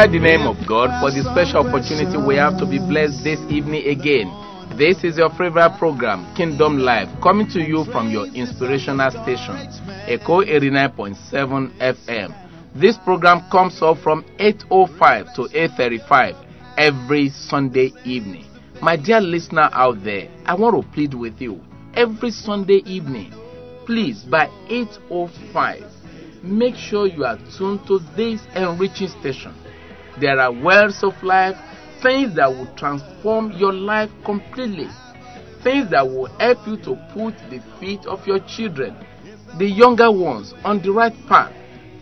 glorify the name of God for the special opportunity we have to be blessed this evening again. This is your favorite program, Kingdom Life, coming to you from your inspirational station, Echo 89.7 FM. This program comes up from 8.05 to 8.35 every Sunday evening. My dear listener out there, I want to plead with you. Every Sunday evening, please, by 8.05, make sure you are tuned to this enriching station. There are wells of life, things that will transform your life completely, things that will help you to put the feet of your children, the younger ones, on the right path,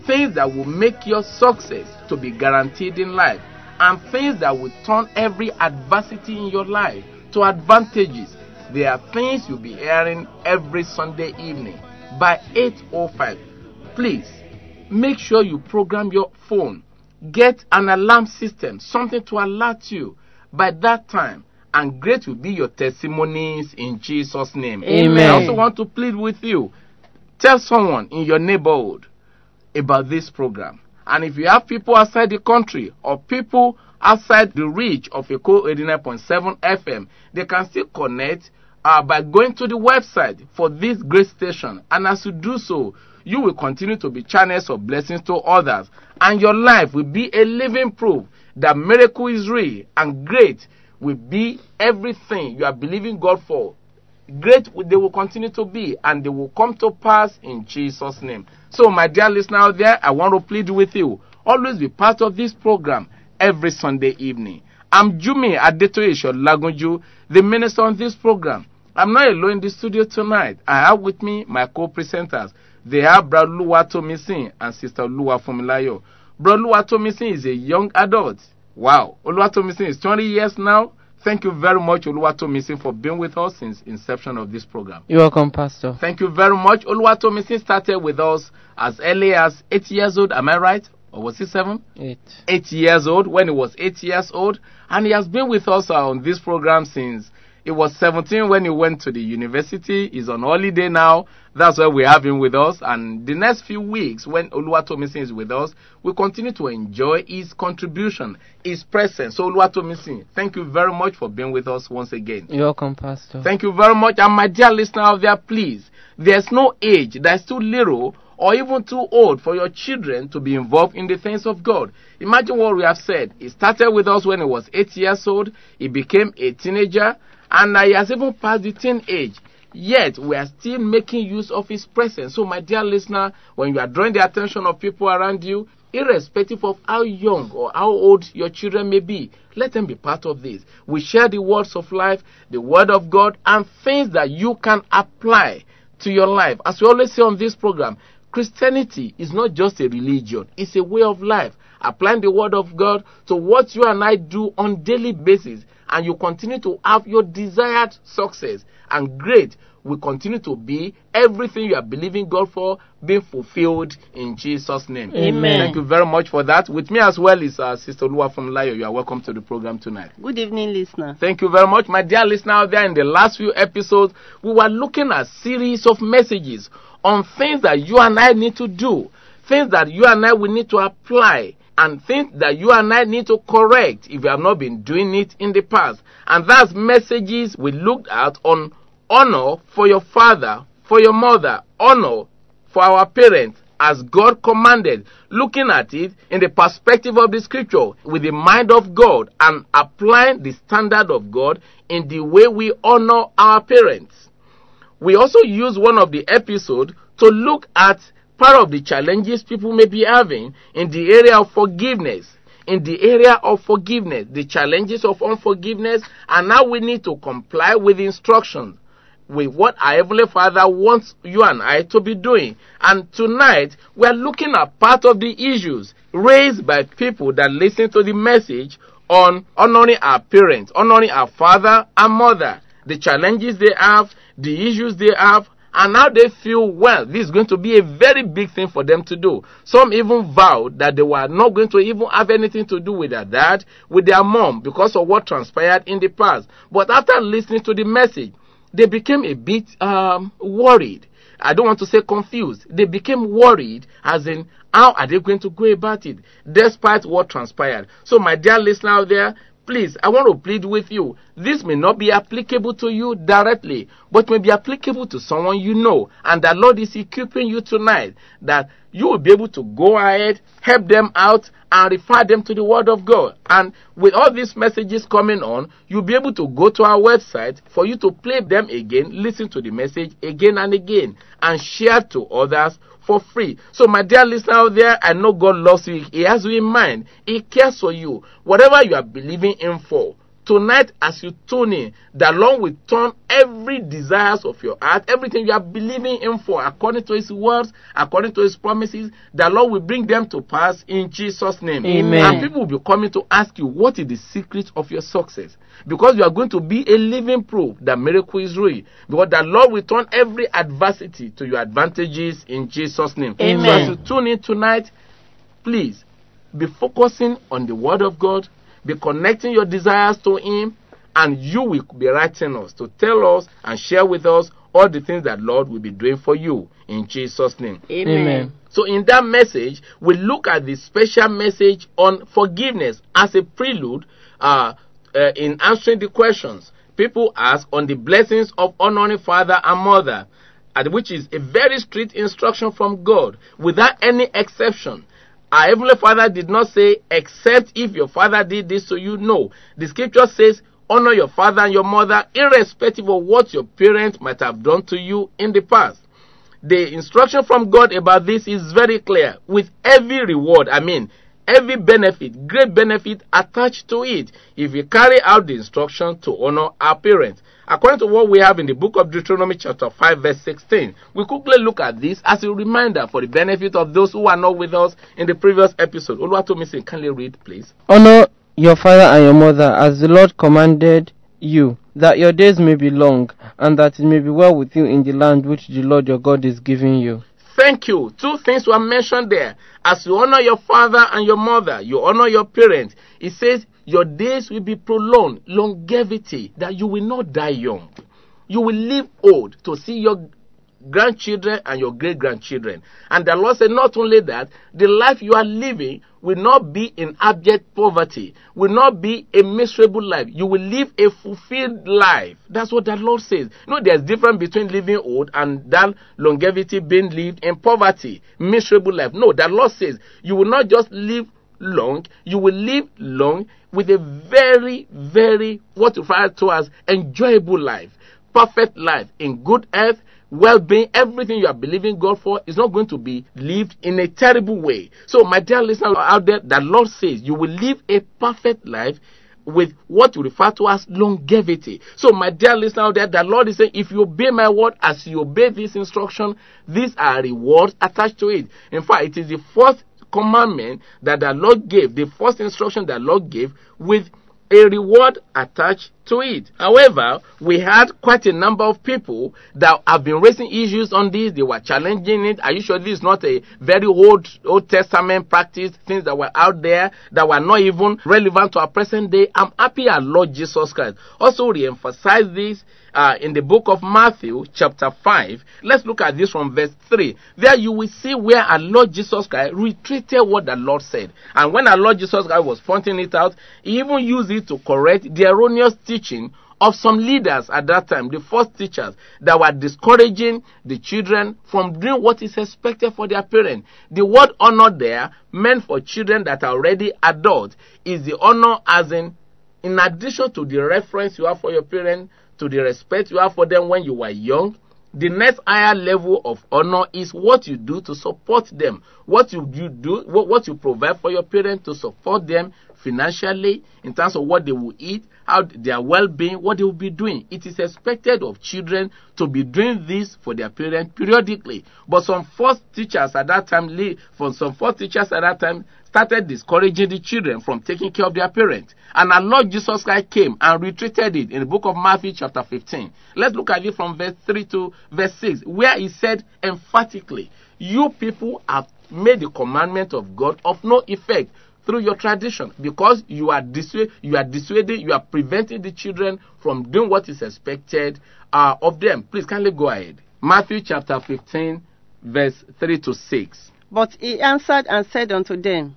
things that will make your success to be guaranteed in life, and things that will turn every adversity in your life to advantages. There are things you'll be hearing every Sunday evening by 8:05. Please make sure you program your phone. Get an alarm system, something to alert you by that time. And great will be your testimonies in Jesus' name. Amen. I also want to plead with you. Tell someone in your neighborhood about this program. And if you have people outside the country or people outside the reach of Echo 89.7 FM, they can still connect uh, by going to the website for this great station. And as you do so, you will continue to be channels of blessings to others. And your life will be a living proof that miracle is real and great will be everything you are believing God for great they will continue to be and they will come to pass in Jesus' name. So, my dear listener out there, I want to plead with you. Always be part of this program every Sunday evening. I'm Jumi Adetoye Lagunju, the minister on this program. I'm not alone in the studio tonight. I have with me my co-presenters. They are Brother Luwatomisin and Sister Luwa Funmilayo. Brother Luwatomisin is a young adult. Wow. Oluwatomisin is 20 years now. Thank you very much, Oluwatomisin, for being with us since inception of this program. You're welcome, Pastor. Thank you very much. Oluwatomisin started with us as early as eight years old. Am I right? Or was he seven? Eight. Eight years old when he was eight years old. And he has been with us on this program since he was 17 when he went to the university. He's on holiday now. That's why we have him with us. And the next few weeks, when Oluwatomisin is with us, we continue to enjoy his contribution, his presence. So, Oluwatomisin, thank you very much for being with us once again. You're welcome, Pastor. Thank you very much. And my dear listener out there, please, there's no age that's too little or even too old for your children to be involved in the things of God. Imagine what we have said. He started with us when he was eight years old. He became a teenager and he has even passed the teen age. Yet we are still making use of his presence. So, my dear listener, when you are drawing the attention of people around you, irrespective of how young or how old your children may be, let them be part of this. We share the words of life, the word of God, and things that you can apply to your life. As we always say on this program, Christianity is not just a religion, it's a way of life. Applying the word of God to what you and I do on daily basis, and you continue to have your desired success and great will continue to be everything you are believing God for being fulfilled in Jesus' name. Amen. Thank you very much for that. With me as well is uh, Sister Luwa Funmilayo. You are welcome to the program tonight. Good evening, listener. Thank you very much, my dear listener out there. In the last few episodes, we were looking at series of messages on things that you and I need to do, things that you and I will need to apply, and things that you and I need to correct if you have not been doing it in the past. And that's messages we looked at on honor for your father, for your mother, honor for our parents, as God commanded, looking at it in the perspective of the scripture with the mind of God and applying the standard of God in the way we honor our parents. we also use one of the episodes to look at part of the challenges people may be having in the area of forgiveness. In the area of forgiveness, the challenges of unforgiveness, and now we need to comply with instructions with what our Heavenly Father wants you and I to be doing. And tonight, we are looking at part of the issues raised by people that listen to the message on honoring our parents, honoring our father and mother, the challenges they have, the issues they have, and now they feel, well, this is going to be a very big thing for them to do. Some even vowed that they were not going to even have anything to do with their dad, with their mom, because of what transpired in the past. But after listening to the message, they became a bit um, worried. I don't want to say confused. They became worried, as in, how are they going to go about it, despite what transpired? So, my dear listener out there, please, I want to plead with you. This may not be applicable to you directly, but may be applicable to someone you know. And the Lord is equipping you tonight that you will be able to go ahead, help them out, and refer them to the Word of God. And with all these messages coming on, you'll be able to go to our website for you to play them again, listen to the message again and again, and share to others for free. So, my dear listener out there, I know God loves you. He has you in mind. He cares for you. Whatever you are believing in for, tonight as you tune in, the Lord will turn every desires of your heart, everything you are believing in for, according to His words, according to His promises, the Lord will bring them to pass in Jesus' name. Amen. And people will be coming to ask you, what is the secret of your success? Because you are going to be a living proof that miracle is real. Because the Lord will turn every adversity to your advantages in Jesus' name. Amen. So as you tune in tonight, please be focusing on the Word of God, be connecting your desires to Him, and you will be writing us to tell us and share with us all the things that Lord will be doing for you in Jesus' name. Amen. So in that message, we look at the special message on forgiveness as a prelude uh, uh, in answering the questions people ask on the blessings of honoring father and mother, and which is a very strict instruction from God without any exception. Our Heavenly Father did not say, except if your father did this to you. No. The scripture says, honor your father and your mother, irrespective of what your parents might have done to you in the past the instruction from God about this is very clear with every reward, I mean, every benefit, great benefit attached to it if we carry out the instruction to honor our parents. According to what we have in the book of Deuteronomy chapter 5 verse 16, we quickly look at this as a reminder for the benefit of those who are not with us in the previous episode. Oluwatomisin, can you read please? Honor your father and your mother as the Lord commanded you, that your days may be long, and that it may be well with you in the land which the Lord your God is giving you. Thank you. Two things were mentioned there. As you honor your father and your mother, you honor your parents. It says your days will be prolonged, longevity, that you will not die young. You will live old to see your grandchildren and your great grandchildren. And the Lord said, not only that, the life you are living will not be in abject poverty, will not be a miserable life. You will live a fulfilled life. That's what the Lord says. You know, there's difference between living old and that longevity being lived in poverty, miserable life. No, the Lord says you will not just live long, you will live long with a very, very, what you refer to as enjoyable life, perfect life in good health, well-being, everything you are believing God for is not going to be lived in a terrible way. So, my dear listener out there, the Lord says you will live a perfect life with what you refer to as longevity. So, my dear listener out there, the Lord is saying, if you obey my word as you obey this instruction, these are rewards attached to it. In fact, it is the first commandment that the Lord gave, the first instruction that Lord gave with a reward attached to it. However, we had quite a number of people that have been raising issues on this. They were challenging it. Are you sure this is not a very old Old Testament practice? Things that were out there that were not even relevant to our present day. I'm happy our Lord Jesus Christ also re-emphasized this uh, in the book of Matthew, chapter 5. Let's look at this from verse 3. There you will see where our Lord Jesus Christ retreated what the Lord said. And when our Lord Jesus Christ was pointing it out, he even used it to correct the erroneous teaching of some leaders at that time, the first teachers that were discouraging the children from doing what is expected for their parents. The word honor there, meant for children that are already adult, is the honor as in, in addition to the reference you have for your parents, to the respect you have for them when you were young, The next higher level of honor is what you do to support them. What you, do, what, what you provide for your parents to support them financially in terms of what they will eat, how their well-being, what they will be doing. It is expected of children to be doing this for their parents periodically. But some first teachers at that time, for some first teachers at that time, started discouraging the children from taking care of their parents. And our Lord Jesus Christ came and retreated it in the book of Matthew chapter 15. Let's look at it from verse 3 to verse 6, where he said emphatically, you people have made the commandment of God of no effect through your tradition because you are dissuaded, you are dissuading, you are preventing the children from doing what is expected uh, of them. Please kindly go ahead. Matthew chapter 15, verse 3 to 6. But he answered and said unto them,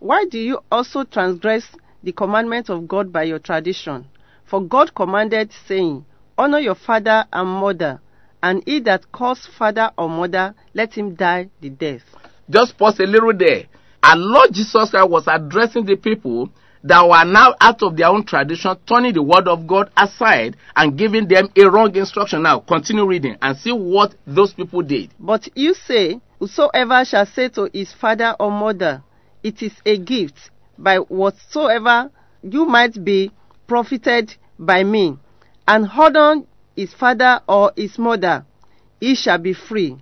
Why do you also transgress the commandment of God by your tradition? For God commanded, saying, Honor your father and mother, and he that calls father or mother, let him die the death. Just pause a little there. Our Lord Jesus Christ was addressing the people that were now out of their own tradition, turning the word of God aside and giving them a wrong instruction. Now, continue reading and see what those people did. But you say, Whosoever shall say to his father or mother, It is a gift, by whatsoever you might be profited by me, and hold on his father or his mother, he shall be free.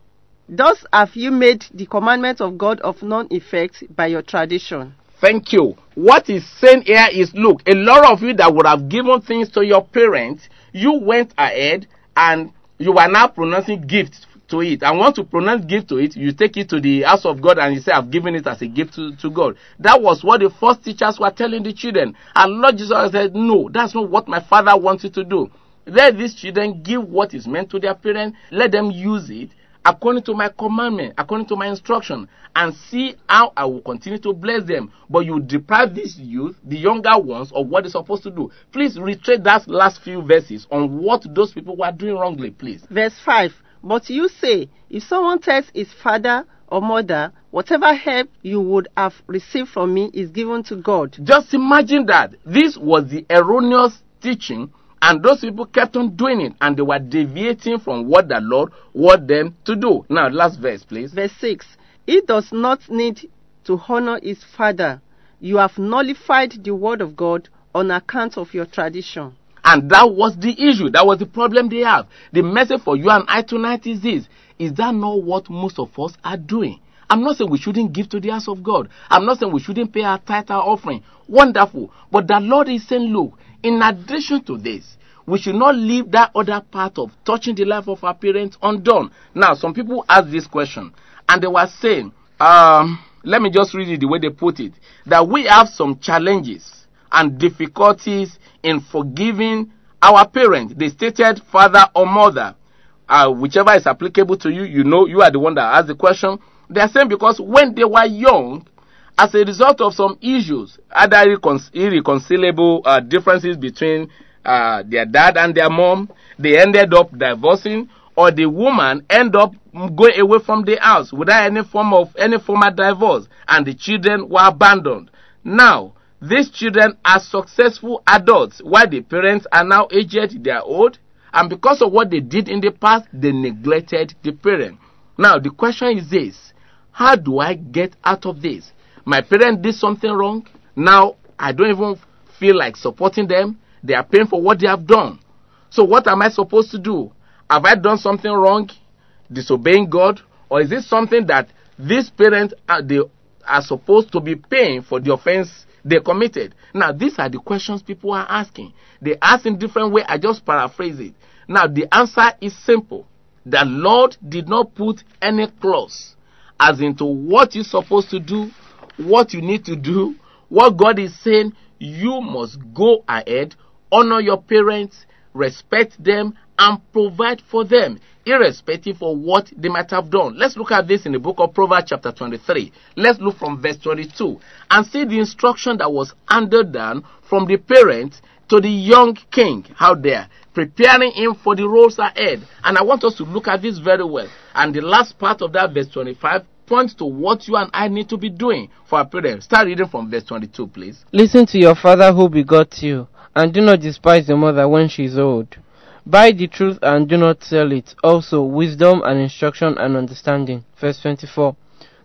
Thus have you made the commandment of God of none effect by your tradition. Thank you. What he's saying here is look, a lot of you that would have given things to your parents, you went ahead and you are now pronouncing gifts to it. And want to pronounce gift to it, you take it to the house of God and you say, I've given it as a gift to, to God. That was what the first teachers were telling the children. And Lord Jesus said, No, that's not what my father wants you to do. Let these children give what is meant to their parents, let them use it according to my commandment, according to my instruction, and see how I will continue to bless them. But you deprive these youth, the younger ones, of what they're supposed to do. Please retrace that last few verses on what those people were doing wrongly, please. Verse 5 But you say, If someone tells his father or mother, whatever help you would have received from me is given to God. Just imagine that. This was the erroneous teaching, and those people kept on doing it, and they were deviating from what the Lord wanted them to do. Now, last verse, please. Verse 6 He does not need to honor his father. You have nullified the word of God on account of your tradition. And that was the issue. That was the problem they have. The message for you and I tonight is this. Is that not what most of us are doing? I'm not saying we shouldn't give to the house of God. I'm not saying we shouldn't pay our tithe our offering. Wonderful. But the Lord is saying, look, in addition to this, we should not leave that other part of touching the life of our parents undone. Now, some people ask this question, and they were saying, um, let me just read it the way they put it, that we have some challenges and difficulties in forgiving our parents. They stated father or mother. Uh, whichever is applicable to you, you know, you are the one that asked the question. They are saying because when they were young, as a result of some issues, other irrecon- irreconcilable uh, differences between uh, their dad and their mom, they ended up divorcing, or the woman end up going away from the house without any form of any formal divorce, and the children were abandoned. Now, these children are successful adults, while the parents are now aged, they are old, and because of what they did in the past, they neglected the parent. Now, the question is this how do I get out of this? My parents did something wrong. Now, I don't even feel like supporting them. They are paying for what they have done. So, what am I supposed to do? Have I done something wrong, disobeying God, or is this something that these parents are, they are supposed to be paying for the offense they committed? Now, these are the questions people are asking. They ask in different way. I just paraphrase it. Now, the answer is simple. The Lord did not put any clause as into what you're supposed to do, what you need to do, what God is saying. You must go ahead, honor your parents, respect them, and provide for them, irrespective of what they might have done. Let's look at this in the book of Proverbs, chapter 23. Let's look from verse 22 and see the instruction that was handed down from the parents to the young king out there, preparing him for the roles ahead. And I want us to look at this very well. And the last part of that, verse 25, points to what you and I need to be doing for our parents. Start reading from verse 22, please. Listen to your father who begot you, and do not despise your mother when she is old. Buy the truth and do not sell it. Also, wisdom and instruction and understanding. Verse 24.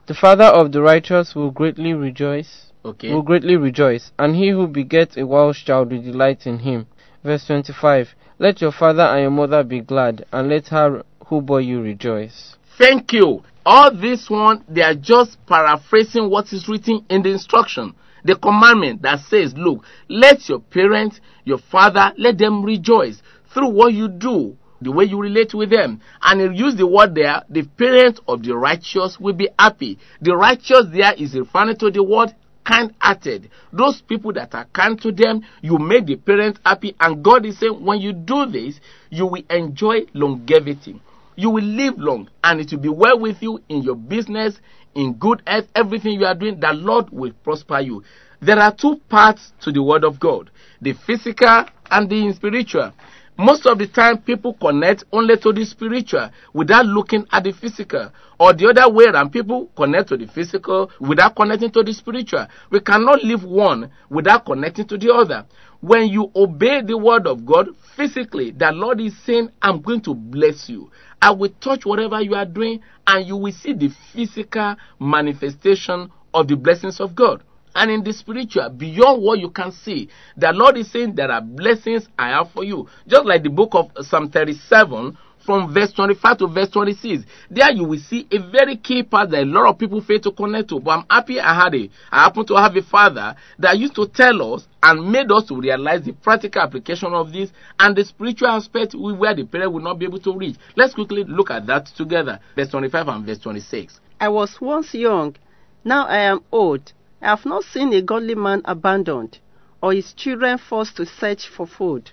The father of the righteous will greatly rejoice, Okay. will greatly rejoice, and he who begets a wise child will delight in him. Verse 25. Let your father and your mother be glad, and let her who bore you rejoice. Thank you. All this one, they are just paraphrasing what is written in the instruction. The commandment that says, look, let your parents, your father, let them rejoice through what you do, the way you relate with them. And he used the word there, the parents of the righteous will be happy. The righteous there is referring to the word kind-hearted. Those people that are kind to them, you make the parents happy. And God is saying, when you do this, you will enjoy longevity. You will live long, and it will be well with you in your business, in good health, everything you are doing. The Lord will prosper you. There are two parts to the word of God the physical and the spiritual. Most of the time, people connect only to the spiritual without looking at the physical. Or the other way around, people connect to the physical without connecting to the spiritual. We cannot live one without connecting to the other. When you obey the word of God physically, the Lord is saying, I'm going to bless you. I will touch whatever you are doing, and you will see the physical manifestation of the blessings of God and in the spiritual, beyond what you can see. The Lord is saying there are blessings I have for you. Just like the book of Psalm 37 from verse 25 to verse 26. There you will see a very key part that a lot of people fail to connect to. But I'm happy I had a, I happen to have a father that used to tell us and made us to realize the practical application of this and the spiritual aspect where the parent will not be able to reach. Let's quickly look at that together. Verse 25 and verse 26. I was once young, now I am old. I have not seen a godly man abandoned, or his children forced to search for food.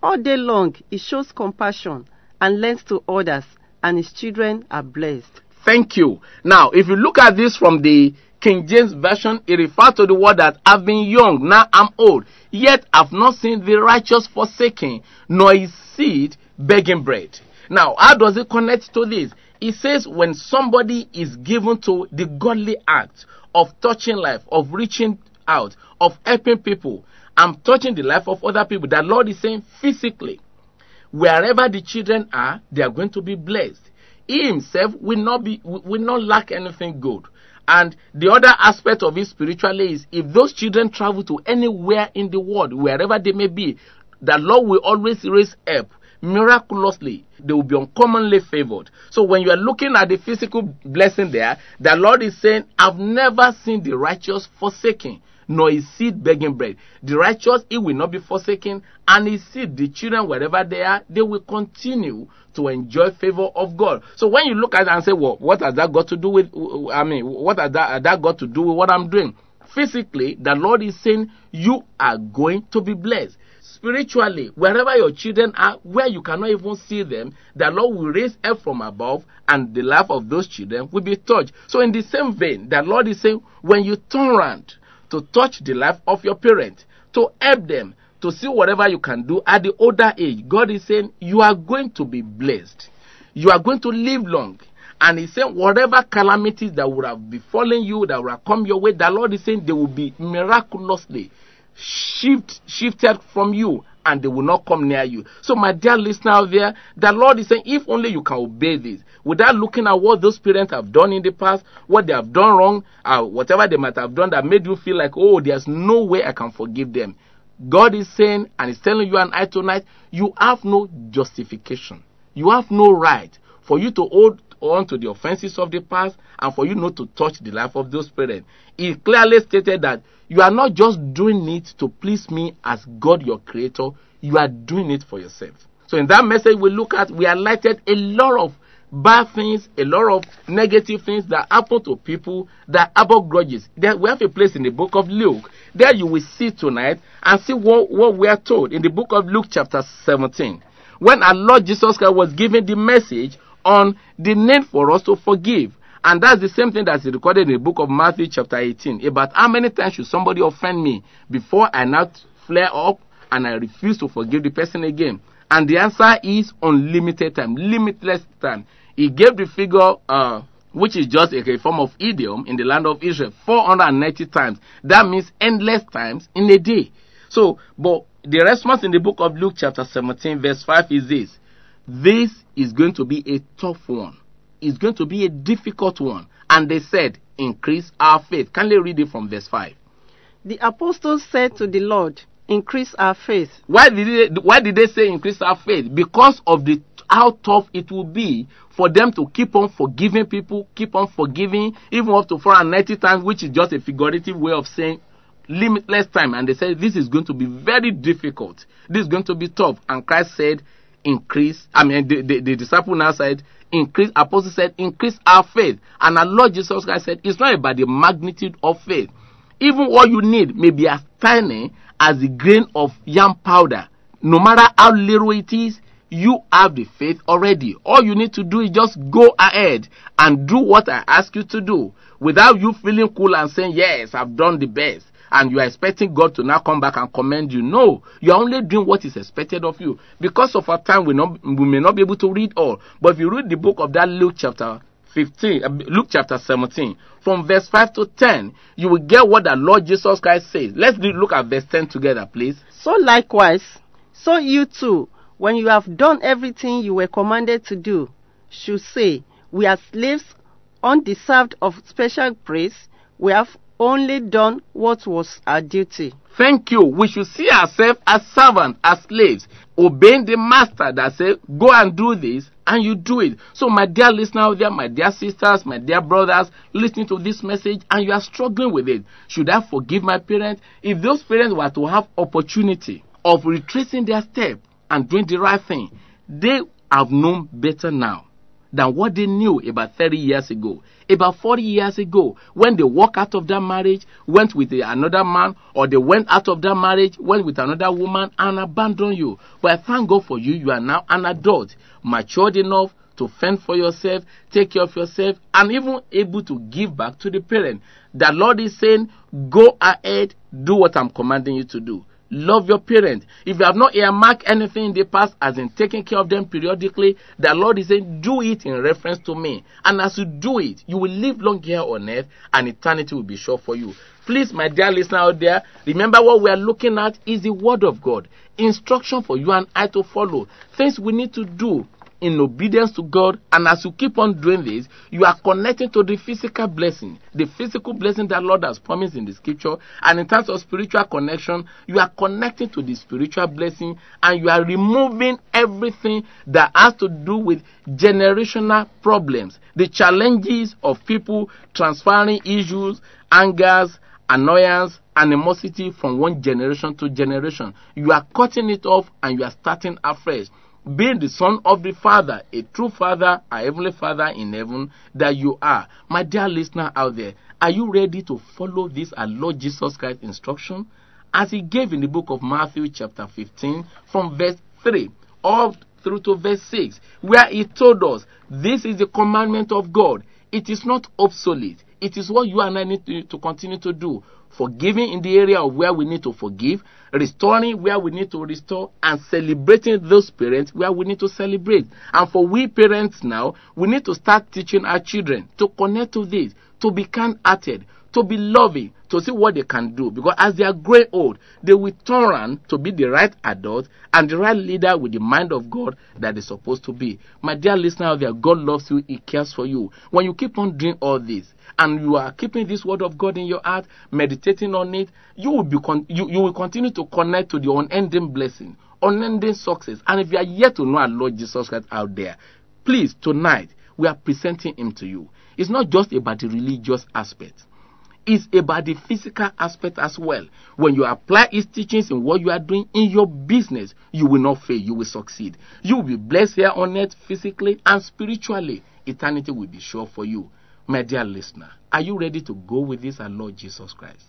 All day long he shows compassion and lends to others, and his children are blessed. Thank you. Now, if you look at this from the King James Version, it refers to the word that I've been young, now I'm old, yet I've not seen the righteous forsaken, nor his seed begging bread. Now, how does it connect to this? It says when somebody is given to the godly act of touching life, of reaching out, of helping people, I'm touching the life of other people, the Lord is saying physically, wherever the children are, they are going to be blessed. He himself will not be will not lack anything good. And the other aspect of it spiritually is if those children travel to anywhere in the world, wherever they may be, the Lord will always raise help miraculously. They will be uncommonly favored. So when you are looking at the physical blessing there, the Lord is saying, I've never seen the righteous forsaken, nor his seed begging bread. The righteous, he will not be forsaken, and his seed, the children, wherever they are, they will continue to enjoy favor of God. So when you look at it and say, well, what has that got to do with, I mean, what has that, has that got to do with what I'm doing? Physically, the Lord is saying, you are going to be blessed spiritually, wherever your children are, where you cannot even see them, the Lord will raise help from above, and the life of those children will be touched. So, in the same vein, the Lord is saying, when you turn around to touch the life of your parents, to help them, to see whatever you can do at the older age, God is saying, you are going to be blessed. You are going to live long. And He said, whatever calamities that would have befallen you, that would have come your way, the Lord is saying they will be miraculously shift shifted from you and they will not come near you. So, my dear listener out there, the Lord is saying, if only you can obey this, without looking at what those parents have done in the past, what they have done wrong, uh, whatever they might have done that made you feel like, oh, there's no way I can forgive them. God is saying, and is telling you and I tonight, you have no justification. You have no right for you to hold on to the offenses of the past and for you not to touch the life of those parents. He clearly stated that you are not just doing it to please me as God your creator, you are doing it for yourself. So in that message we look at, we highlighted a lot of bad things, a lot of negative things that happen to people that about grudges. There, we have a place in the book of Luke. There you will see tonight and see what, what we are told in the book of Luke chapter 17. When our Lord Jesus Christ was giving the message on the need for us to forgive. And that's the same thing that's recorded in the book of Matthew chapter 18. About how many times should somebody offend me before I now flare up and I refuse to forgive the person again? And the answer is unlimited time, limitless time. He gave the figure, uh, which is just a form of idiom in the land of Israel, 490 times. That means endless times in a day. So, but the response in the book of Luke, chapter 17, verse 5 is this This is going to be a tough one. It's going to be a difficult one. And they said, Increase our faith. Can they read it from verse 5? The apostles said to the Lord, Increase our faith. Why did they, why did they say increase our faith? Because of the how tough it will be for them to keep on forgiving people, keep on forgiving, even up to 490 times, which is just a figurative way of saying limitless time. And they said this is going to be very difficult. This is going to be tough. And Christ said, increase. I mean, the, the, the disciple now said, increase. Apostle said, increase our faith. And our Lord Jesus Christ said, it's not about the magnitude of faith. Even what you need may be as tiny as a grain of yam powder. No matter how little it is, you have the faith already. All you need to do is just go ahead and do what I ask you to do without you feeling cool and saying, Yes, I've done the best. And you are expecting God to now come back and commend you. No, you are only doing what is expected of you. Because of our time, we, not, we may not be able to read all. But if you read the book of that Luke chapter 15, uh, Luke chapter 17, from verse 5 to 10, you will get what the Lord Jesus Christ says. Let's look at verse 10 together, please. So likewise, so you too, when you have done everything you were commanded to do, should say, We are slaves undeserved of special praise, we have only done what was our duty. Thank you. We should see ourselves as servants, as slaves, obeying the master that said, go and do this, and you do it. So, my dear listener there, my dear sisters, my dear brothers, listening to this message, and you are struggling with it. Should I forgive my parents? If those parents were to have opportunity of retracing their step and doing the right thing, they have known better now than what they knew about 30 years ago, about 40 years ago, when they walked out of that marriage, went with another man, or they went out of that marriage, went with another woman, and abandoned you. But I thank God for you. You are now an adult, matured enough to fend for yourself, take care of yourself, and even able to give back to the parent. The Lord is saying, go ahead, do what I'm commanding you to do. Love your parents. If you have not earmarked anything in the past, as in taking care of them periodically, the Lord is saying, do it in reference to me. And as you do it, you will live long here on earth, and eternity will be sure for you. Please, my dear listener out there, remember what we are looking at is the Word of God. Instruction for you and I to follow. Things we need to do in obedience to God, and as you keep on doing this, you are connecting to the physical blessing, the physical blessing that Lord has promised in the scripture. And in terms of spiritual connection, you are connecting to the spiritual blessing, and you are removing everything that has to do with generational problems, the challenges of people transferring issues, angers, annoyance, animosity from one generation to generation. You are cutting it off and you are starting afresh being the son of the Father, a true Father, a heavenly Father in heaven that you are. My dear listener out there, are you ready to follow this our Lord Jesus Christ instruction? As he gave in the book of Matthew, chapter 15, from verse 3 all through to verse 6, where he told us, This is the commandment of God. It is not obsolete. It is what you and I need to, to continue to do. Forgiving in the area of where we need to forgive, restoring where we need to restore, and celebrating those parents where we need to celebrate. And for we parents now, we need to start teaching our children to connect to this, to be kind hearted, to be loving, to see what they can do. Because as they are growing old, they will turn around to be the right adult and the right leader with the mind of God that they're supposed to be. My dear listener out there, God loves you, He cares for you. When you keep on doing all this, and you are keeping this word of God in your heart, meditating on it, you will be con- you, you will continue to connect to the unending blessing, unending success. And if you are yet to know our Lord Jesus Christ out there, please tonight we are presenting Him to you. It's not just about the religious aspect is about the physical aspect as well. When you apply his teachings in what you are doing in your business, you will not fail, you will succeed. You will be blessed here on earth physically and spiritually. Eternity will be sure for you. My dear listener, are you ready to go with this our Lord Jesus Christ?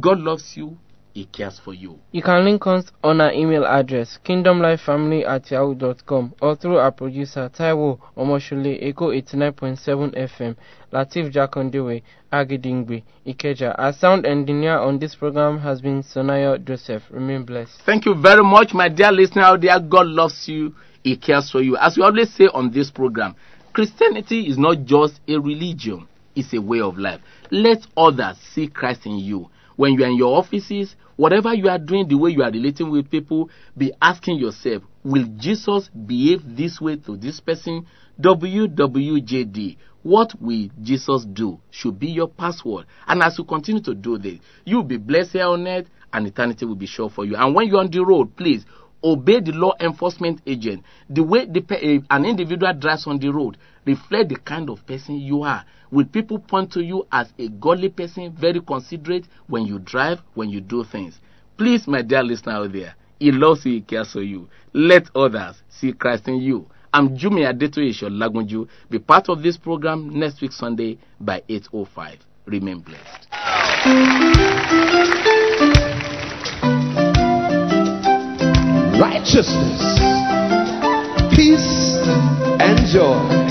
God loves you, He cares for you. You can link us on our email address kingdomlifefamily at yahoo.com or through our producer Taiwo Omoshule Echo 89.7 FM Latif Jakondewe Agidingbi Ikeja. Our sound engineer on this program has been Sonayo Joseph. Remain blessed. Thank you very much, my dear listener out there. God loves you, He cares for you. As we always say on this program, Christianity is not just a religion, it's a way of life. Let others see Christ in you. When you are in your offices, whatever you are doing, the way you are relating with people, be asking yourself, will Jesus behave this way to this person? WWJD. What will Jesus do? Should be your password. And as you continue to do this, you will be blessed here on earth and eternity will be sure for you. And when you're on the road, please obey the law enforcement agent. The way the, eh, an individual drives on the road reflect the kind of person you are. Will people point to you as a godly person, very considerate when you drive, when you do things? Please, my dear listener out there, he loves you, he cares for you. Let others see Christ in you. I'm Jumi Adetoye Lagunju. Be part of this program next week Sunday by 8.05. Remain blessed. righteousness, peace, and joy.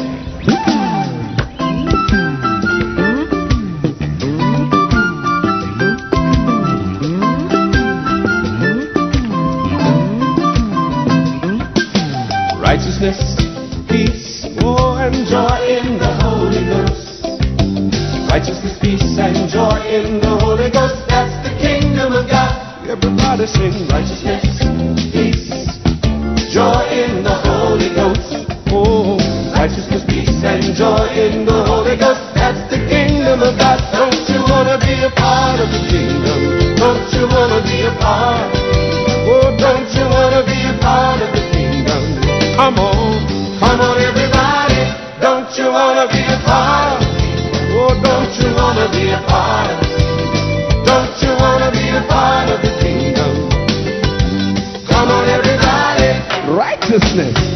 Righteousness, peace, oh, and joy in the Holy Ghost. Righteousness, peace, and joy in the Holy Ghost. That's the kingdom of God. Everybody sing righteousness, peace, joy in the Holy Ghost. Oh, righteousness, peace, and joy in the Holy Ghost. That's the kingdom of God. Don't you wanna be a part of the kingdom? Don't you wanna be a part? Oh, don't you be a part? Don't you wanna be a part of the kingdom? Come on, everybody. Righteousness, righteousness,